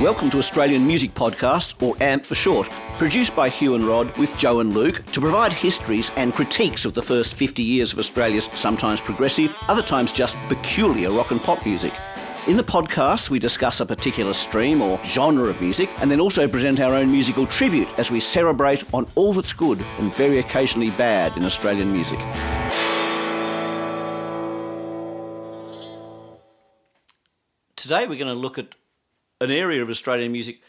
Welcome to Australian Music Podcast, or AMP for short, produced by Hugh and Rod with Joe and Luke to provide histories and critiques of the first 50 years of Australia's sometimes progressive, other times just peculiar rock and pop music. In the podcast, we discuss a particular stream or genre of music and then also present our own musical tribute as we celebrate on all that's good and very occasionally bad in Australian music. Today, we're going to look at an area of Australian music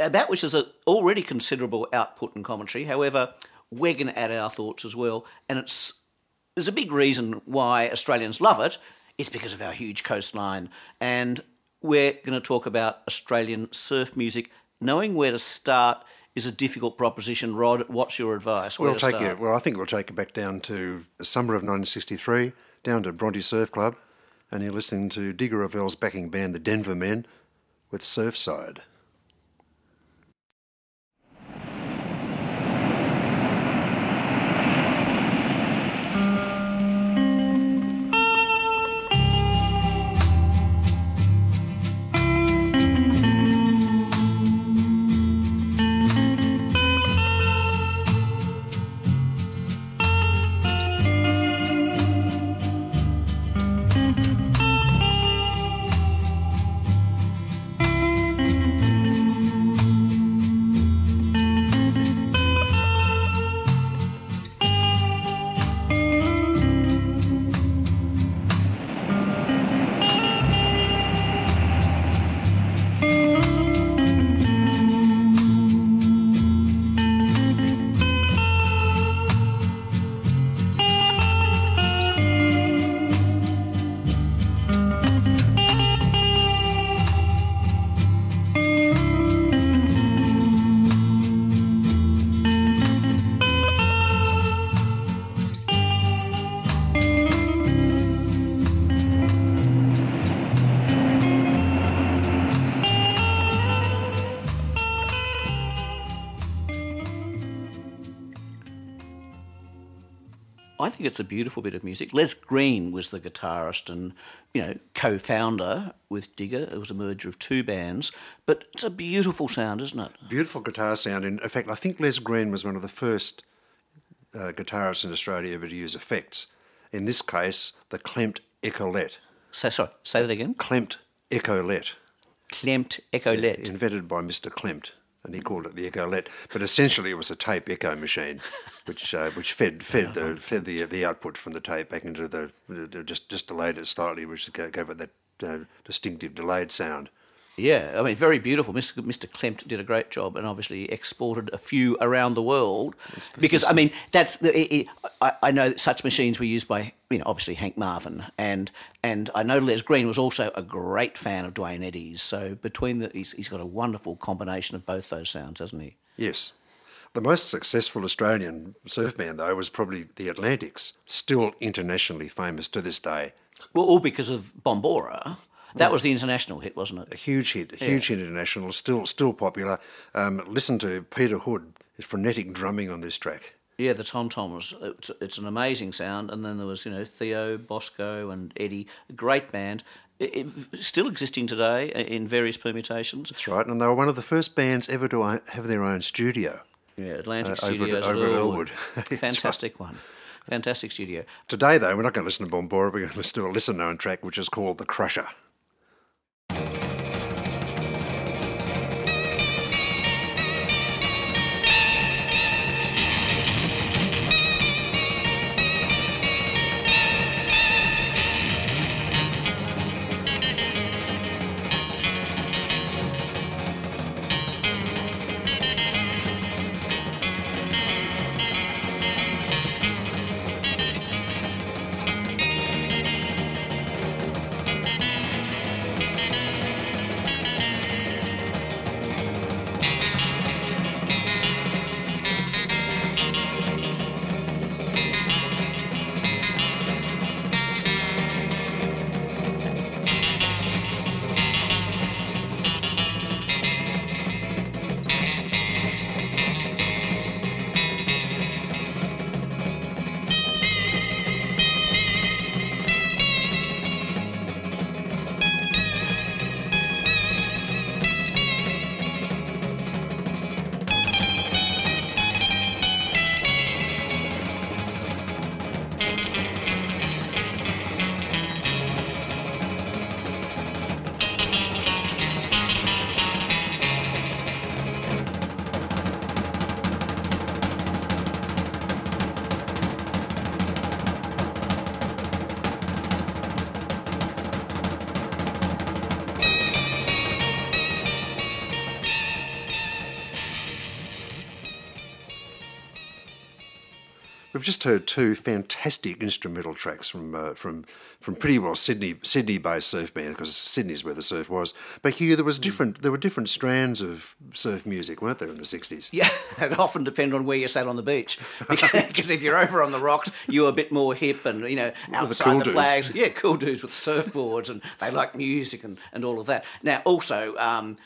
about which there's a already considerable output and commentary. However, we're going to add our thoughts as well, and it's there's a big reason why Australians love it. It's because of our huge coastline, and we're going to talk about Australian surf music. Knowing where to start is a difficult proposition. Rod, what's your advice? Where we'll take it. Well, I think we'll take it back down to the summer of 1963, down to Bronte Surf Club, and you're listening to Digger Revell's backing band, the Denvermen, with Surfside. It's a beautiful bit of music. Les Green was the guitarist and you know co-founder with Digger. It was a merger of two bands, but it's a beautiful sound, isn't it? Beautiful guitar sound. In fact, I think Les Green was one of the first uh, guitarists in Australia ever to use effects. In this case, the Klemt Echolette. So sorry, say that again. Klemt Echolette. Klemt Echolette. Invented by Mr. Klemt and he called it the Echolette. But essentially, it was a tape echo machine, which uh, which fed fed the fed the the output from the tape back into the just just delayed it slightly, which gave it that uh, distinctive delayed sound. Yeah, I mean, very beautiful. Mr. Mr. Klemt did a great job, and obviously exported a few around the world. The because I mean, that's the. It, it, I, I, know that such machines were used by you know obviously Hank Marvin, and and I know Les Green was also a great fan of Duane Eddy's. So between the, he's, he's got a wonderful combination of both those sounds, hasn't he? Yes. The most successful Australian surf band, though, was probably the Atlantics, still internationally famous to this day. Well, all because of Bombora. That was the international hit, wasn't it? A huge hit, a huge hit international, still still popular. Um, listen to Peter Hood, his frenetic drumming on this track. Yeah, the tom tom was it's, it's, an amazing sound, and then there was you know Theo Bosco and Eddie, a great band. It, it, still existing today in various permutations. That's right, and they were one of the first bands ever to have their own studio. Yeah, Atlantic uh, Studios over, over at Elwood. Fantastic one. Fantastic studio. Today, though, we're not going to listen to Bombora. We're going to listen to a lesser known track, which is called The Crusher. Just heard two fantastic instrumental tracks from uh, from from pretty well Sydney Sydney based surf band because Sydney's where the surf was. But here there was different there were different strands of surf music, weren't there, in the sixties? Yeah, it often depended on where you sat on the beach. Because if you're over on the rocks, you're a bit more hip and you know outside cool the, dudes. flags. Yeah, cool dudes with surfboards and they like music and, and all of that. Now also. Um,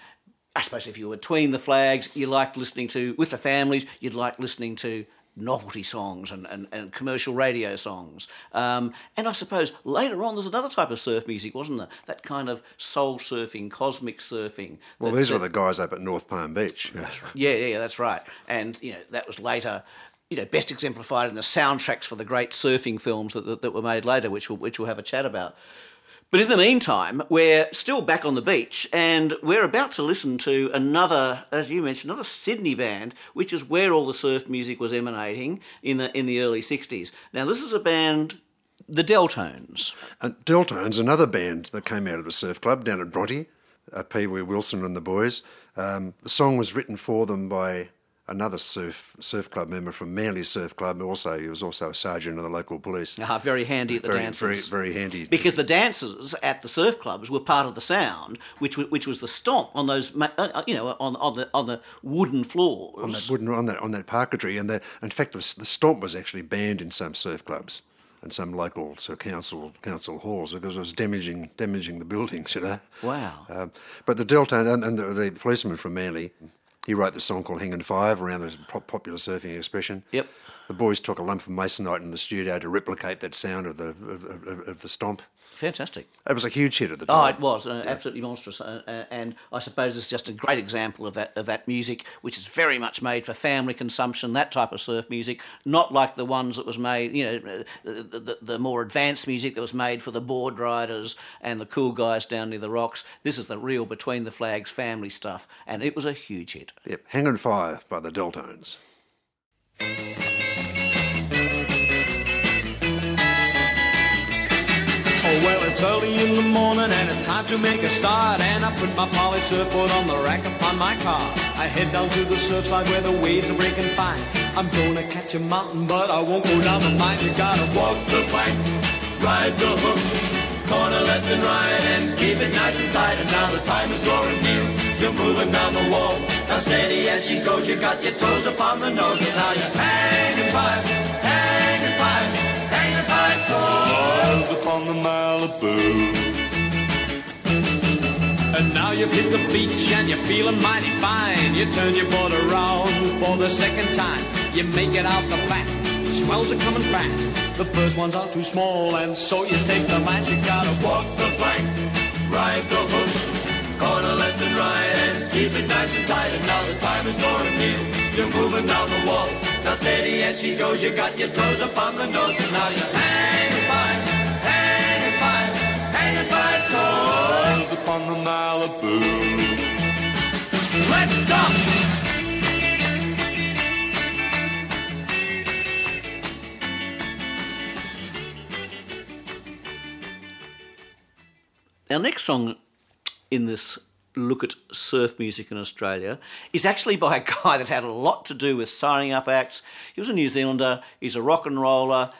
I suppose if you were between the flags, you liked listening to, with the families, you'd like listening to novelty songs and, and, and commercial radio songs. Um, and I suppose later on there's another type of surf music, wasn't there? That kind of soul surfing, cosmic surfing. Well, that- these that- were the guys up at North Palm Beach. Right. yeah, yeah, yeah, that's right. And you know that was later, you know, best exemplified in the soundtracks for the great surfing films that, that, that were made later, which we'll, which we'll have a chat about. But in the meantime, we're still back on the beach, and we're about to listen to another, as you mentioned, another Sydney band, which is where all the surf music was emanating in the in the early '60s. Now, this is a band, the Delltones. And Delltones, another band that came out of the surf club down at Bronte, uh, Pee Wee Wilson and the boys. Um, the song was written for them by another surf surf club member from Manly Surf Club. Also, he was also a sergeant in the local police. Ah, very handy at the very, dances. very, very handy. because the dancers at the surf clubs were part of the sound, which wa- which was the stomp on those, uh, you know, on, on the on the wooden floors. on that wooden on that on that parquetry, and the, in fact, the, the stomp was actually banned in some surf clubs and some local so council council halls because it was damaging damaging the buildings. You know. Wow. Um, but the Delta and, and the, the policeman from Manly, he wrote the song called "Hanging Five" around the popular surfing expression. Yep. The boys took a lump of masonite in the studio to replicate that sound of the of, of, of the stomp. Fantastic. It was a huge hit at the time. Oh, it was uh, absolutely monstrous, uh, uh, and I suppose it's just a great example of that of that music, which is very much made for family consumption. That type of surf music, not like the ones that was made, you know, uh, the, the, the more advanced music that was made for the board riders and the cool guys down near the rocks. This is the real between the flags family stuff, and it was a huge hit. Yep, "Hanging Five" by the Delltones. Oh, well, it's early in the morning and it's time to make a start. And I put my poly surfboard on the rack upon my car. I head down to the surfside where the waves are breaking fine. I'm gonna catch a mountain, but I won't go down the mine. You gotta walk the plank, ride the hook, corner left and right, and keep it nice and tight. And now the time is drawing near. You're moving down the wall. Now steady as she goes, you got your toes upon the nose, and now you're hanging pipe, now you've hit the beach and you're feeling mighty fine. You turn your boat around for the second time. You make it out the back. Swells are coming fast. The first ones are too small, and so you take the last. You gotta walk the plank, ride the hook, corner left and right, and keep it nice and tight. And now the time is drawing near. You're moving down the wall. Now steady as she goes. You got your toes up on the nose, and now you're hanging toes upon the Malibu. Let's stop. Our next song in this look at surf music in Australia is actually by a guy that had a lot to do with signing up acts. He was a New Zealander, he's a rock and roller,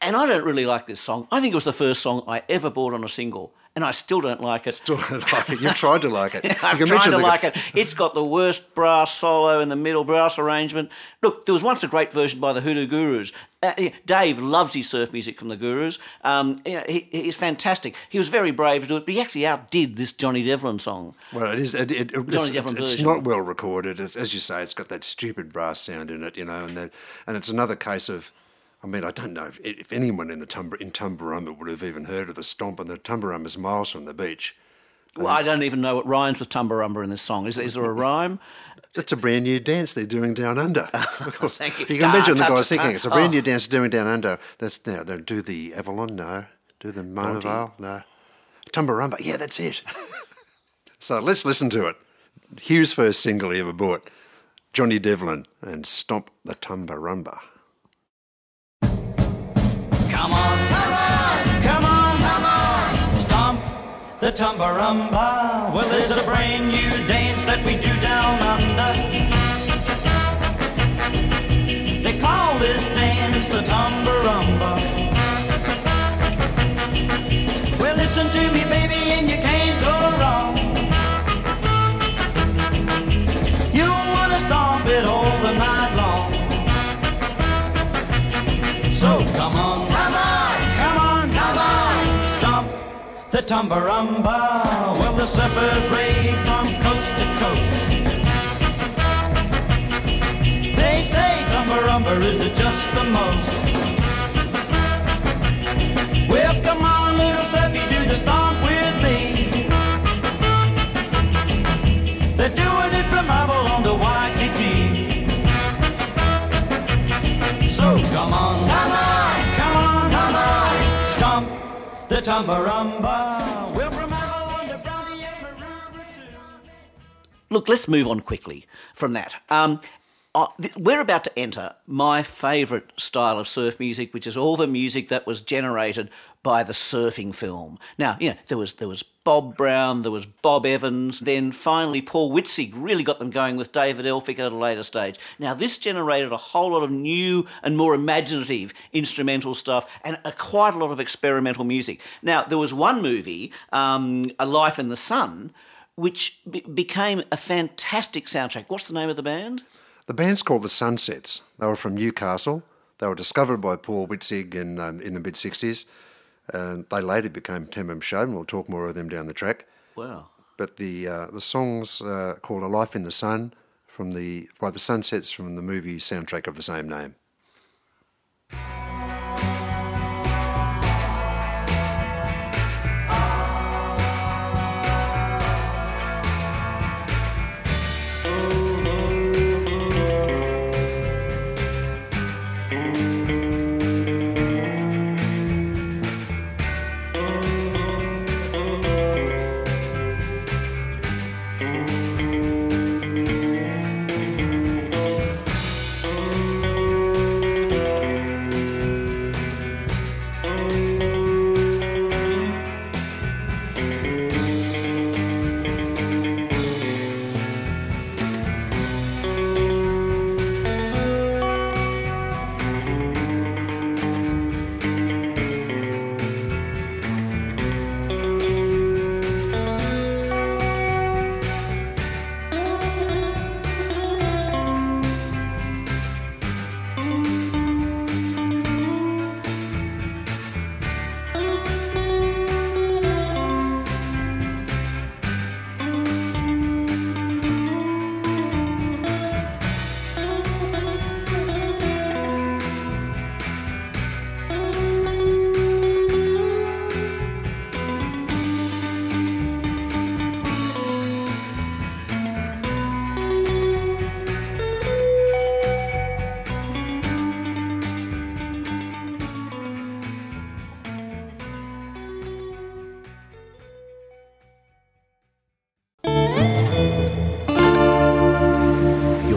and I don't really like this song. I think it was the first song I ever bought on a single, and I still don't like it. Still don't like it. You've tried to like it. I'm You trying to the- like it. It's got the worst brass solo in the middle, brass arrangement. Look, there was once a great version by the Hoodoo Gurus. Uh, Dave loves his surf music from the Gurus. Um, you know, he, he's fantastic. He was very brave to do it, but he actually outdid this Johnny Devlin song. Well, it is. It, it, it's, Johnny it's, Devlin it's version. not well recorded, It's- as you say. It's got that stupid brass sound in it, you know, and that, and it's another case of. I mean, I don't know if, if anyone in the Tumber, in Tumbarumba would have even heard of the stomp, and the Tumbarumba's miles from the beach. Well, um, I don't even know what rhymes with Tumbarumba in this song. Is, is there a rhyme? It's a brand new dance they're doing down under. Thank you. You can imagine the guys thinking it's a brand Oh. new dance doing down under. That's now they do the Avalon, no. Do the Mona Vale, no. Tumbarumba, yeah, that's it. so let's listen to it. Hugh's first single he ever bought, Johnny Devlin and Stomp the Tumbarumba. Come on, come on, come on, come on. Stomp the tumbarumba. Well, is a brand new dance that we do down under? Tumbarumba. Well, the surfers rave from coast to coast. They say Tumbarumba is just the most. Well, come on, little surfy, do the stomp with me. They're doing it from Avalon to Waikiki. So come on, come on, come on, come on, stomp the Tumbarumba. Look, let's move on quickly from that. Um, uh, th- we're about to enter my favourite style of surf music, which is all the music that was generated by the surfing film. Now, you know, there was there was Bob Brown, there was Bob Evans, then finally Paul Witzig really got them going with David Elphick at a later stage. Now, this generated a whole lot of new and more imaginative instrumental stuff and a, quite a lot of experimental music. Now, there was one movie, um, A Life in the Sun, which be- became a fantastic soundtrack. What's the name of the band? The band's called the Sunsets. They were from Newcastle. They were discovered by Paul Witzig in, um, in the mid 60s. And they later became Tamam Shud, and we'll talk more of them down the track. Wow. But the uh, the song's uh, called A Life in the Sun from the by the Sunsets from the movie soundtrack of the same name.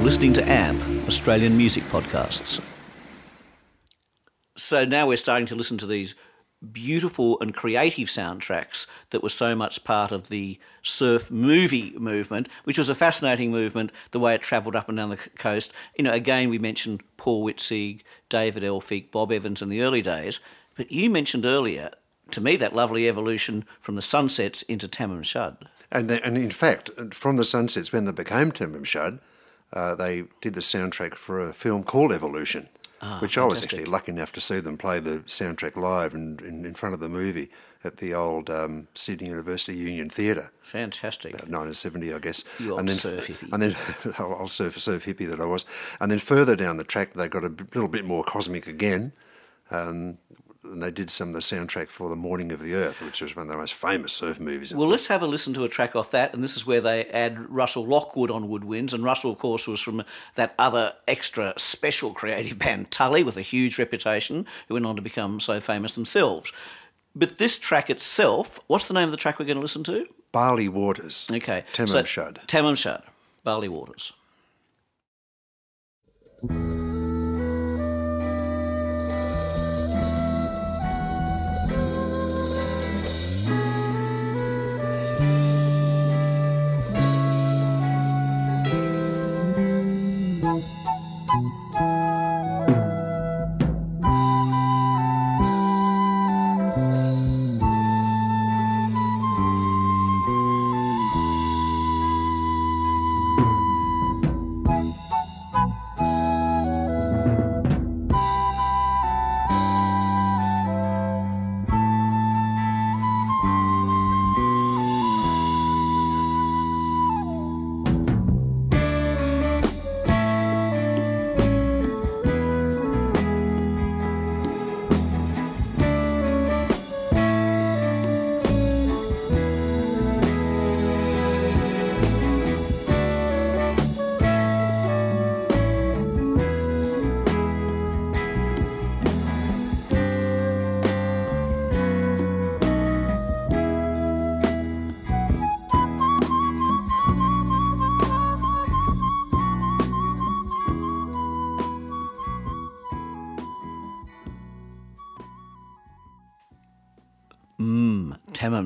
Listening to AMP, Australian Music Podcasts. So now we're starting to listen to these beautiful and creative soundtracks that were so much part of the surf movie movement, which was a fascinating movement, the way it travelled up and down the coast. You know, again, we mentioned Paul Witzig, David Elphick, Bob Evans in the early days, but you mentioned earlier, to me, that lovely evolution from the sunsets into Tamam Shud. And, they, and in fact, from the Sunsets, when they became Tamam Shud, uh, they did the soundtrack for a film called Evolution, which I was actually lucky enough to see them play the soundtrack live in, in, in front of the movie at the old um, Sydney University Union Theatre. Fantastic. 1970, I guess. You and then, surf hippie. And then, I'll surf, surf hippie that I was. And then further down the track, they got a little bit more cosmic again. Um, and they did some of the soundtrack for The Morning of the Earth, which was one of the most famous surf movies. Well, let's have a listen to a track off that, and this is where they add Russell Lockwood on woodwinds. And Russell, of course, was from that other extra special creative band Tully, with a huge reputation, who went on to become so famous themselves. But this track itself, what's the name of the track we're going to listen to? Barley Waters. Okay, Tamam so- Shud. Tamam Shud, Barley Waters.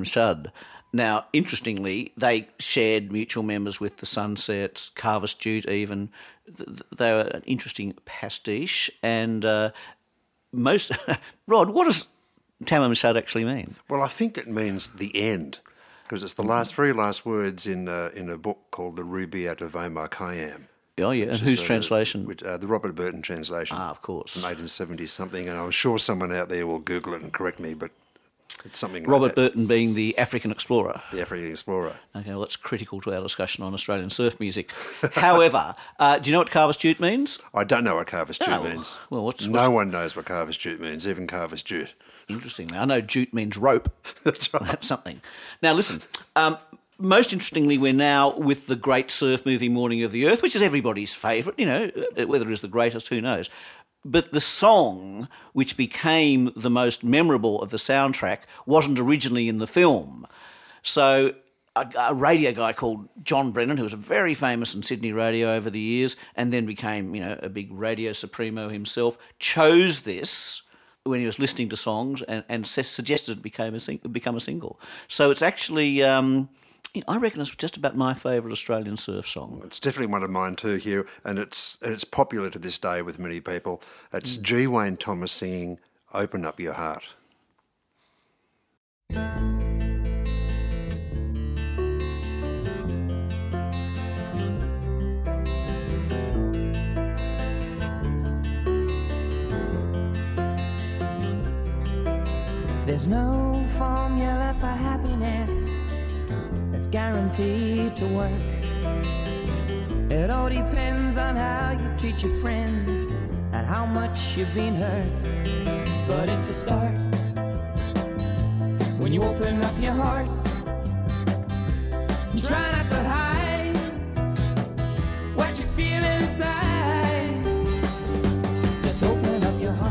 Tamam Shud. Now, interestingly, they shared mutual members with the Sunsets, Kahvas Jute, even. Th- th- They were an interesting pastiche. And uh, most. Rod, what does Tamam Shud actually mean? Well, I think it means the end, because it's the last, very last words in uh, in a book called The Ruby, Rubaiyat of Omar Khayyam. Oh, yeah. And whose translation? Which, uh, the Robert Burton translation. ah, of course. From 1870 something, and I'm sure someone out there will Google it and correct me, but it's something Robert like. Burton being the African explorer. the African explorer. Okay, well, that's critical to our discussion on Australian surf music. However, uh, do you know what Kahvas Jute means? I don't know what Kahvas Jute Oh, means. well, what's- no one knows what Kahvas Jute means, even Kahvas Jute. Interestingly, I know jute means rope. That's right. That's something. Now, listen. Um, most interestingly, we're now with the great surf movie Morning of the Earth, which is everybody's favourite. You know, uh, whether it is the greatest, who knows? But the song, which became the most memorable of the soundtrack, wasn't originally in the film. So a, a radio guy called John Brennan, who was very famous in Sydney radio over the years, and then became you know a big radio supremo himself, chose this when he was listening to songs and, and suggested it became a sing- become a single. So it's actually. Um, I reckon it's just about my favourite Australian surf song. It's definitely one of mine too, Hugh, and it's and it's popular to this day with many people. It's Mm. G. Wayne Thomas singing "Open Up Your Heart." There's no formula for happiness that's guaranteed to work. It all depends on how you treat your friends and how much you've been hurt. But it's a start when you open up your heart. Try not to hide what you feel inside. Just open up your heart.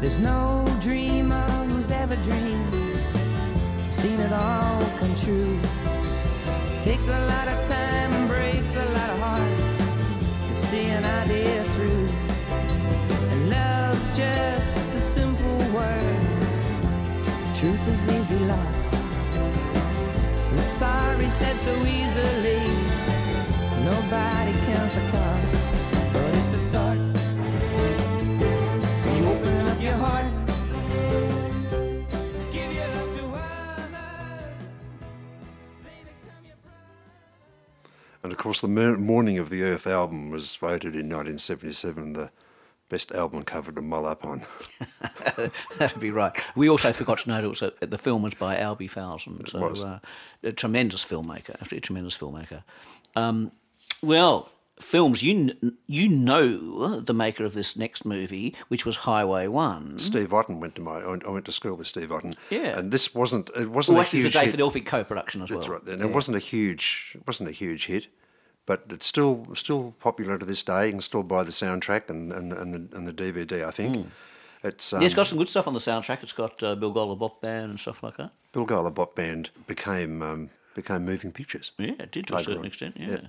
There's no dreamer who's ever dreamed, Takes a lot of time and breaks a lot of hearts to see an idea through. And love's just a simple word. Its truth is easily lost. And sorry said so easily. Nobody counts the cost, but it's a start. And of course, the Morning of the Earth album was voted in 1977 the best album cover to mull up on. That'd be right. We also forgot to note also that the film was by Albie Falzon, so was. uh, a tremendous filmmaker, a tremendous filmmaker. Um, well, films, you you know the maker of this next movie, which was Highway One. Steve Otten went to my. I went, to school with Steve Otten. Yeah. And this wasn't. It wasn't Well, a actually, huge it's a hit. David Elphick co-production as That's well. right. And it wasn't a huge. It wasn't a huge hit, but it's still still popular to this day. You can still buy the soundtrack and and, and the and the DVD. I think. It's um. Yeah, it's got some good stuff on the soundtrack. It's got uh, Bilgola Bop Band and stuff like that. Bilgola Bop Band became um, became moving pictures. Yeah, it did to a certain on. extent. Yeah.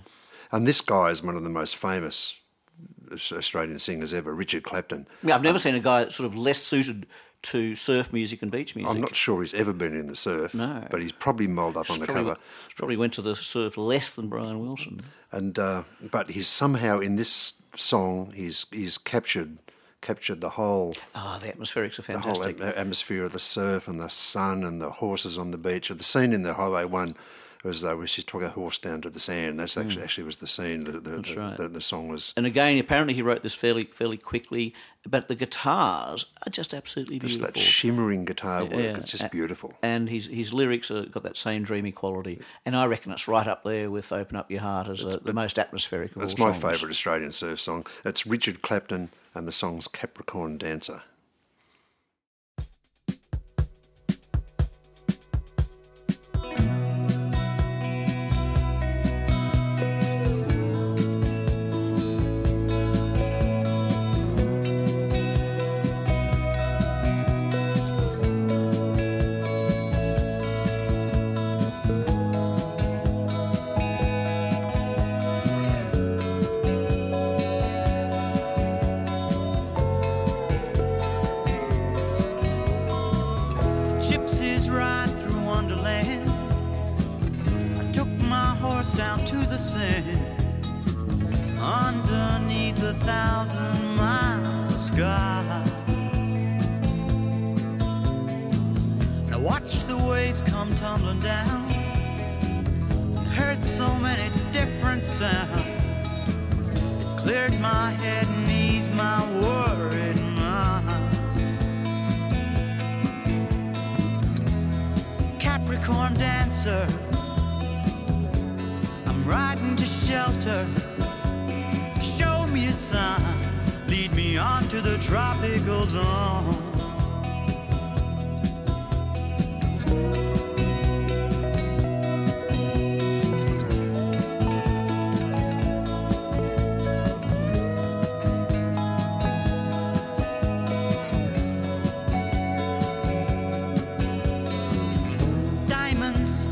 And this guy is one of the most famous Australian singers ever, Richard Clapton. Yeah, I've never seen a guy sort of less suited to surf music and beach music. I'm not sure he's ever been in the surf, No. but he's probably mulled up on the probably, cover. probably went to the surf less than Brian Wilson. And uh, but he's somehow in this song he's he's captured captured the whole Ah, the atmospherics are fantastic. the whole atmosphere of the surf and the sun and the horses on the beach. or The scene in the Highway One was though where she took a horse down to the sand. That's actually actually was the scene that the, the, Hmm. right. the, the song was. and again, apparently he wrote this fairly fairly quickly, but the guitars are just absolutely Just beautiful. that shimmering guitar work. Yeah, It's just a- beautiful. And his his lyrics have got that same dreamy quality. And I reckon it's right up there with "Open Up Your Heart" as uh the most atmospheric of It's my favourite Australian surf song. It's Richard Clapton and the song's Capricorn Dancer. Shelter. Show me a sign, lead me on to the tropical zone. diamonds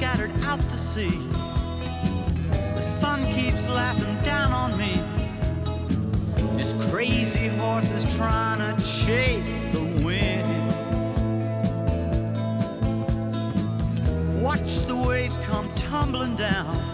worries.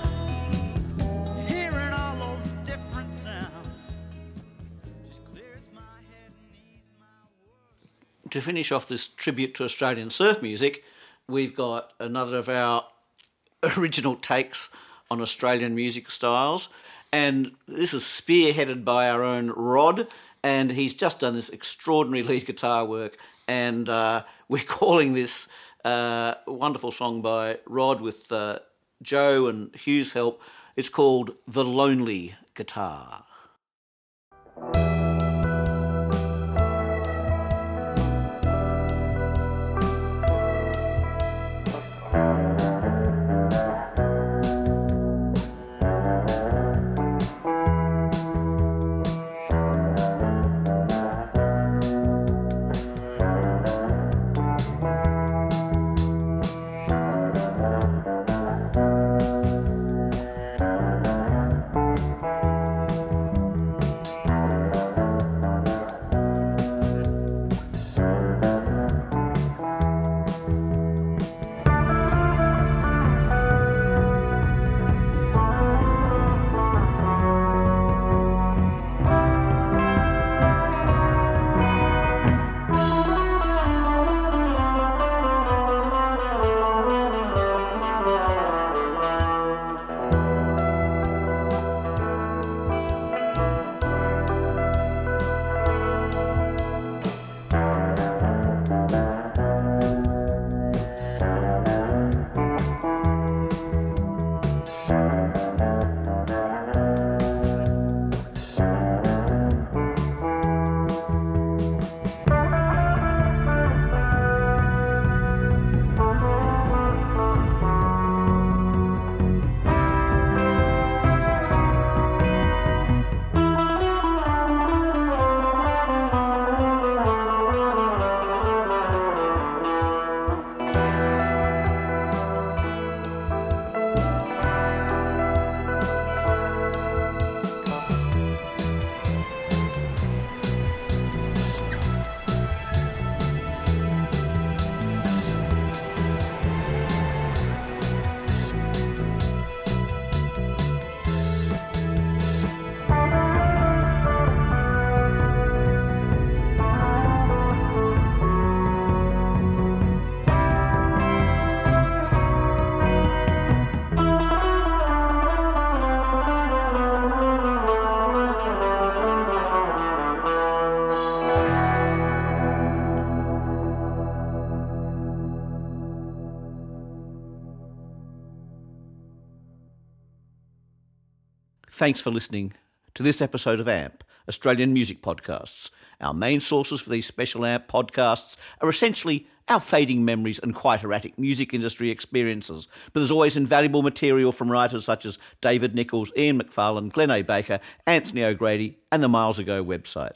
to finish off this tribute to Australian surf music, we've got another of our original takes on Australian music styles. And this is spearheaded by our own Rod, and he's just done this extraordinary lead guitar work. And uh, we're calling this uh, wonderful song by Rod with uh, Joe and Hugh's help. It's called The Lonely Guitar. Thanks for listening to this episode of AMP, Australian Music Podcasts. Our main sources for these special AMP podcasts are essentially our fading memories and quite erratic music industry experiences, but there's always invaluable material from writers such as David Nichols, Ian McFarlane, Glenn A. Baker, Anthony O'Grady, and the Milesago website.